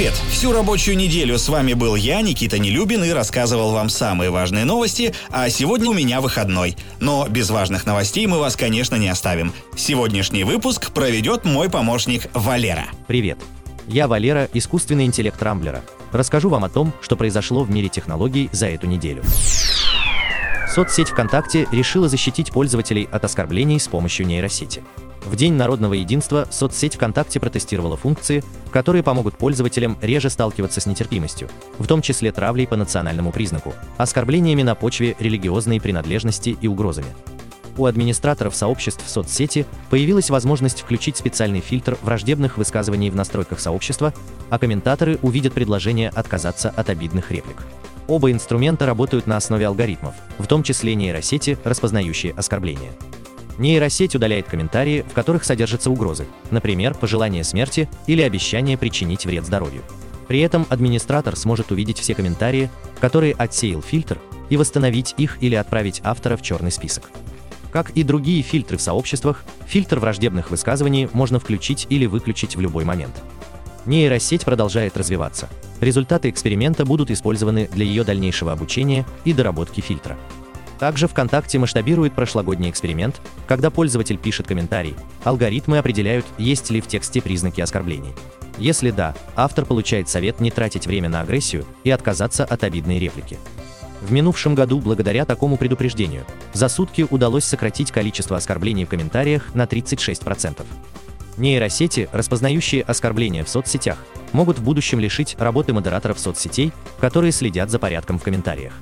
Привет! Всю рабочую неделю с вами был я, Никита Нелюбин, и рассказывал вам самые важные новости, а сегодня у меня выходной. Но без важных новостей мы вас, конечно, не оставим. Сегодняшний выпуск проведет мой помощник Валера. Привет! Я Валера, искусственный интеллект Рамблера. Расскажу вам о том, что произошло в мире технологий за эту неделю. Соцсеть ВКонтакте решила защитить пользователей от оскорблений с помощью нейросети. В День народного единства соцсеть ВКонтакте протестировала функции, которые помогут пользователям реже сталкиваться с нетерпимостью, в том числе травлей по национальному признаку, оскорблениями на почве религиозной принадлежности и угрозами. У администраторов сообществ в соцсети появилась возможность включить специальный фильтр враждебных высказываний в настройках сообщества, а комментаторы увидят предложение отказаться от обидных реплик. Оба инструмента работают на основе алгоритмов, в том числе нейросети, распознающие оскорбления. Нейросеть удаляет комментарии, в которых содержатся угрозы, например, пожелание смерти или обещание причинить вред здоровью. При этом администратор сможет увидеть все комментарии, которые отсеял фильтр, и восстановить их или отправить автора в черный список. Как и другие фильтры в сообществах, фильтр враждебных высказываний можно включить или выключить в любой момент. Нейросеть продолжает развиваться. Результаты эксперимента будут использованы для ее дальнейшего обучения и доработки фильтра. Также ВКонтакте масштабирует прошлогодний эксперимент, когда пользователь пишет комментарий, алгоритмы определяют, есть ли в тексте признаки оскорблений. Если да, автор получает совет не тратить время на агрессию и отказаться от обидной реплики. В минувшем году, благодаря такому предупреждению, за сутки удалось сократить количество оскорблений в комментариях на 36%. Нейросети, распознающие оскорбления в соцсетях, могут в будущем лишить работы модераторов соцсетей, которые следят за порядком в комментариях.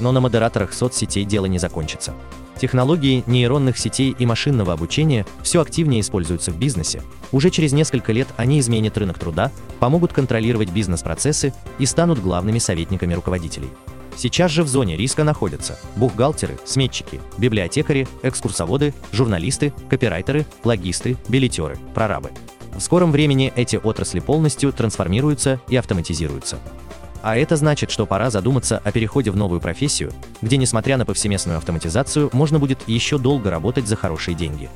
Но на модераторах соцсетей дело не закончится. Технологии нейронных сетей и машинного обучения все активнее используются в бизнесе. Уже через несколько лет они изменят рынок труда, помогут контролировать бизнес-процессы и станут главными советниками руководителей. Сейчас же в зоне риска находятся бухгалтеры, сметчики, библиотекари, экскурсоводы, журналисты, копирайтеры, логисты, билетеры, прорабы. В скором времени эти отрасли полностью трансформируются и автоматизируются. А это значит, что пора задуматься о переходе в новую профессию, где, несмотря на повсеместную автоматизацию, можно будет еще долго работать за хорошие деньги.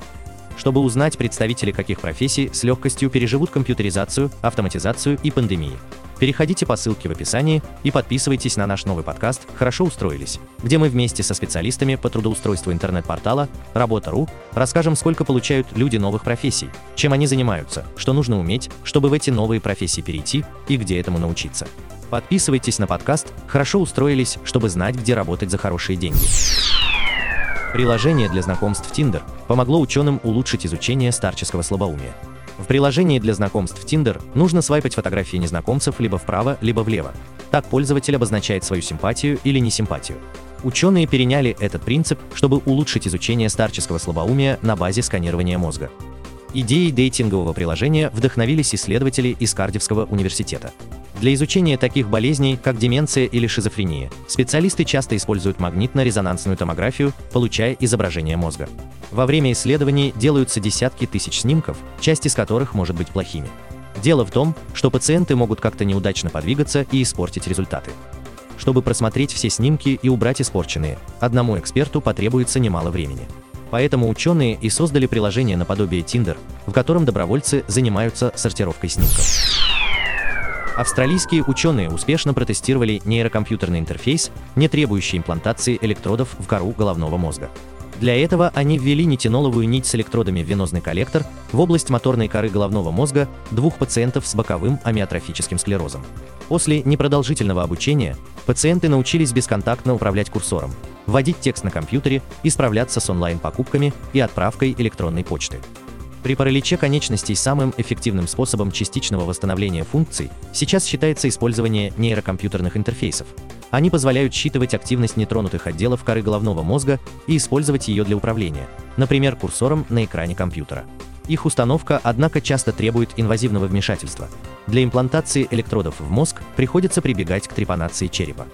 Чтобы узнать, представители каких профессий с легкостью переживут компьютеризацию, автоматизацию и пандемии. Переходите по ссылке в описании и подписывайтесь на наш новый подкаст «Хорошо устроились», где мы вместе со специалистами по трудоустройству интернет-портала «Работа.ру» расскажем, сколько получают люди новых профессий, чем они занимаются, что нужно уметь, чтобы в эти новые профессии перейти и где этому научиться. Подписывайтесь на подкаст «Хорошо устроились», чтобы знать, где работать за хорошие деньги. Приложение для знакомств Tinder помогло ученым улучшить изучение старческого слабоумия. В приложении для знакомств Tinder нужно свайпать фотографии незнакомцев либо вправо, либо влево. Так пользователь обозначает свою симпатию или несимпатию. Ученые переняли этот принцип, чтобы улучшить изучение старческого слабоумия на базе сканирования мозга. Идеей дейтингового приложения вдохновились исследователи из Кардивского университета. Для изучения таких болезней, как деменция или шизофрения, специалисты часто используют магнитно-резонансную томографию, получая изображение мозга. Во время исследований делаются десятки тысяч снимков, часть из которых может быть плохими. Дело в том, что пациенты могут как-то неудачно подвигаться и испортить результаты. Чтобы просмотреть все снимки и убрать испорченные, одному эксперту потребуется немало времени. Поэтому ученые и создали приложение наподобие Tinder, в котором добровольцы занимаются сортировкой снимков. Австралийские ученые успешно протестировали нейрокомпьютерный интерфейс, не требующий имплантации электродов в кору головного мозга. Для этого они ввели нитиноловую нить с электродами в венозный коллектор в область моторной коры головного мозга двух пациентов с боковым амиотрофическим склерозом. После непродолжительного обучения пациенты научились бесконтактно управлять курсором, вводить текст на компьютере справляться с онлайн-покупками и отправкой электронной почты. При параличе конечностей самым эффективным способом частичного восстановления функций сейчас считается использование нейрокомпьютерных интерфейсов. Они позволяют считывать активность нетронутых отделов коры головного мозга и использовать ее для управления, например, курсором на экране компьютера. Их установка, однако, часто требует инвазивного вмешательства. Для имплантации электродов в мозг приходится прибегать к трепанации черепа.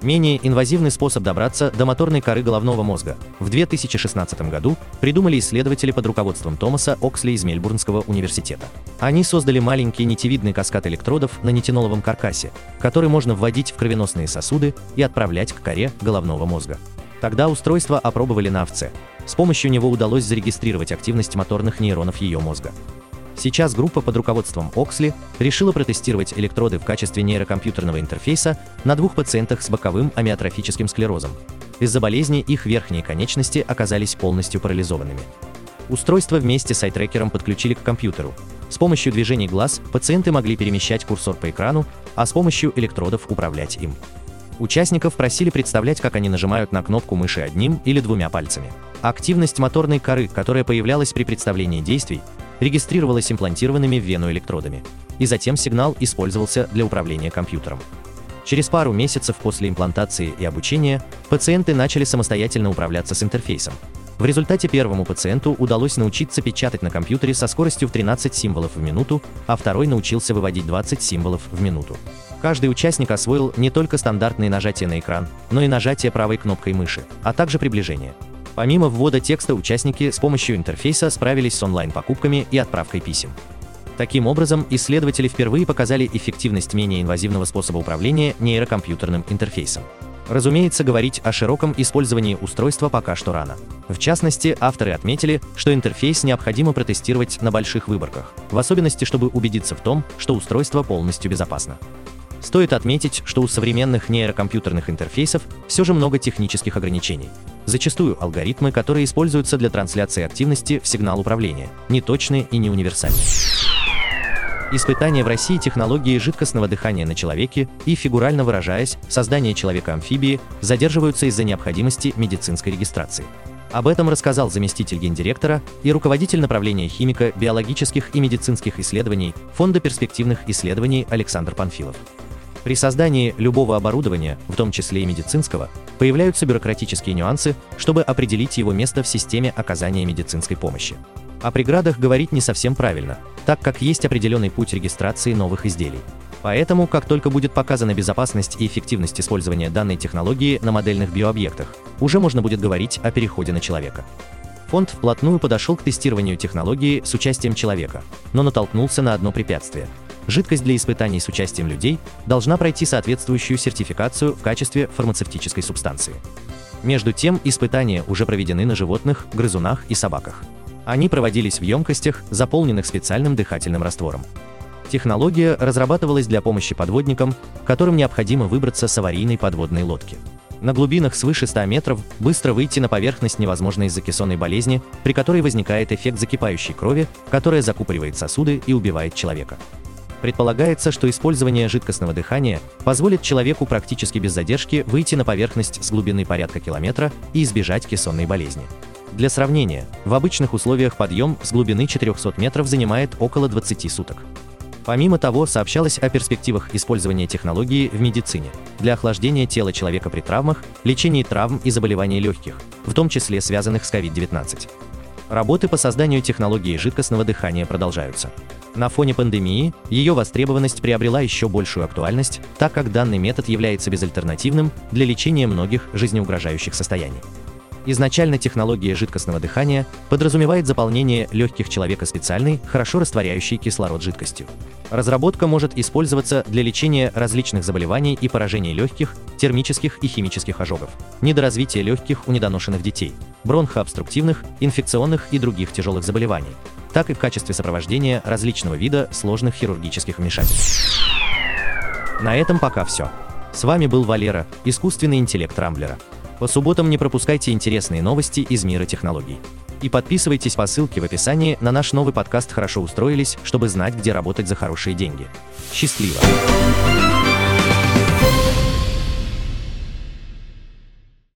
Менее инвазивный способ добраться до моторной коры головного мозга в 2016 году придумали исследователи под руководством Томаса Оксли из Мельбурнского университета. Они создали маленький нитевидный каскад электродов на нитиноловом каркасе, который можно вводить в кровеносные сосуды и отправлять к коре головного мозга. Тогда устройство опробовали на овце. С помощью него удалось зарегистрировать активность моторных нейронов ее мозга. Сейчас группа под руководством Оксли решила протестировать электроды в качестве нейрокомпьютерного интерфейса на двух пациентах с боковым амиотрофическим склерозом. Из-за болезни их верхние конечности оказались полностью парализованными. Устройство вместе с айтрекером подключили к компьютеру. С помощью движений глаз пациенты могли перемещать курсор по экрану, а с помощью электродов управлять им. Участников просили представлять, как они нажимают на кнопку мыши одним или двумя пальцами. Активность моторной коры, которая появлялась при представлении действий, регистрировалась имплантированными в вену электродами, и затем сигнал использовался для управления компьютером. Через пару месяцев после имплантации и обучения пациенты начали самостоятельно управляться с интерфейсом. В результате первому пациенту удалось научиться печатать на компьютере со скоростью в 13 символов в минуту, а второй научился выводить 20 символов в минуту. Каждый участник освоил не только стандартные нажатия на экран, но и нажатие правой кнопкой мыши, а также приближение. Помимо ввода текста, участники с помощью интерфейса справились с онлайн-покупками и отправкой писем. Таким образом, исследователи впервые показали эффективность менее инвазивного способа управления нейрокомпьютерным интерфейсом. Разумеется, говорить о широком использовании устройства пока что рано. В частности, авторы отметили, что интерфейс необходимо протестировать на больших выборках, в особенности, чтобы убедиться в том, что устройство полностью безопасно. Стоит отметить, что у современных нейрокомпьютерных интерфейсов все же много технических ограничений. Зачастую алгоритмы, которые используются для трансляции активности в сигнал управления, неточны и не универсальны. Испытания в России технологии жидкостного дыхания на человеке и, фигурально выражаясь, создание человека-амфибии задерживаются из-за необходимости медицинской регистрации. Об этом рассказал заместитель гендиректора и руководитель направления химика биологических и медицинских исследований Фонда перспективных исследований Александр Панфилов. При создании любого оборудования, в том числе и медицинского, появляются бюрократические нюансы, чтобы определить его место в системе оказания медицинской помощи. О преградах говорить не совсем правильно, так как есть определенный путь регистрации новых изделий. Поэтому, как только будет показана безопасность и эффективность использования данной технологии на модельных биообъектах, уже можно будет говорить о переходе на человека. Фонд вплотную подошел к тестированию технологии с участием человека, но натолкнулся на одно препятствие. Жидкость для испытаний с участием людей должна пройти соответствующую сертификацию в качестве фармацевтической субстанции. Между тем, испытания уже проведены на животных, грызунах и собаках. Они проводились в емкостях, заполненных специальным дыхательным раствором. Технология разрабатывалась для помощи подводникам, которым необходимо выбраться с аварийной подводной лодки. На глубинах свыше 100 метров быстро выйти на поверхность невозможно из-за кессонной болезни, при которой возникает эффект закипающей крови, которая закупоривает сосуды и убивает человека. Предполагается, что использование жидкостного дыхания позволит человеку практически без задержки выйти на поверхность с глубины порядка километра и избежать кессонной болезни. Для сравнения, в обычных условиях подъем с глубины 400 метров занимает около 20 суток. Помимо того, сообщалось о перспективах использования технологии в медицине для охлаждения тела человека при травмах, лечении травм и заболеваний легких, в том числе связанных с COVID-19. Работы по созданию технологии жидкостного дыхания продолжаются. На фоне пандемии ее востребованность приобрела еще большую актуальность, так как данный метод является безальтернативным для лечения многих жизнеугрожающих состояний. Изначально технология жидкостного дыхания подразумевает заполнение легких человека специальной, хорошо растворяющей кислород жидкостью. Разработка может использоваться для лечения различных заболеваний и поражений легких, термических и химических ожогов, недоразвития легких у недоношенных детей, бронхообструктивных, инфекционных и других тяжелых заболеваний, так и в качестве сопровождения различного вида сложных хирургических вмешательств. На этом пока все. С вами был Валера, искусственный интеллект Рамблера. По субботам не пропускайте интересные новости из мира технологий. И подписывайтесь по ссылке в описании на наш новый подкаст «Хорошо устроились», чтобы знать, где работать за хорошие деньги. Счастливо!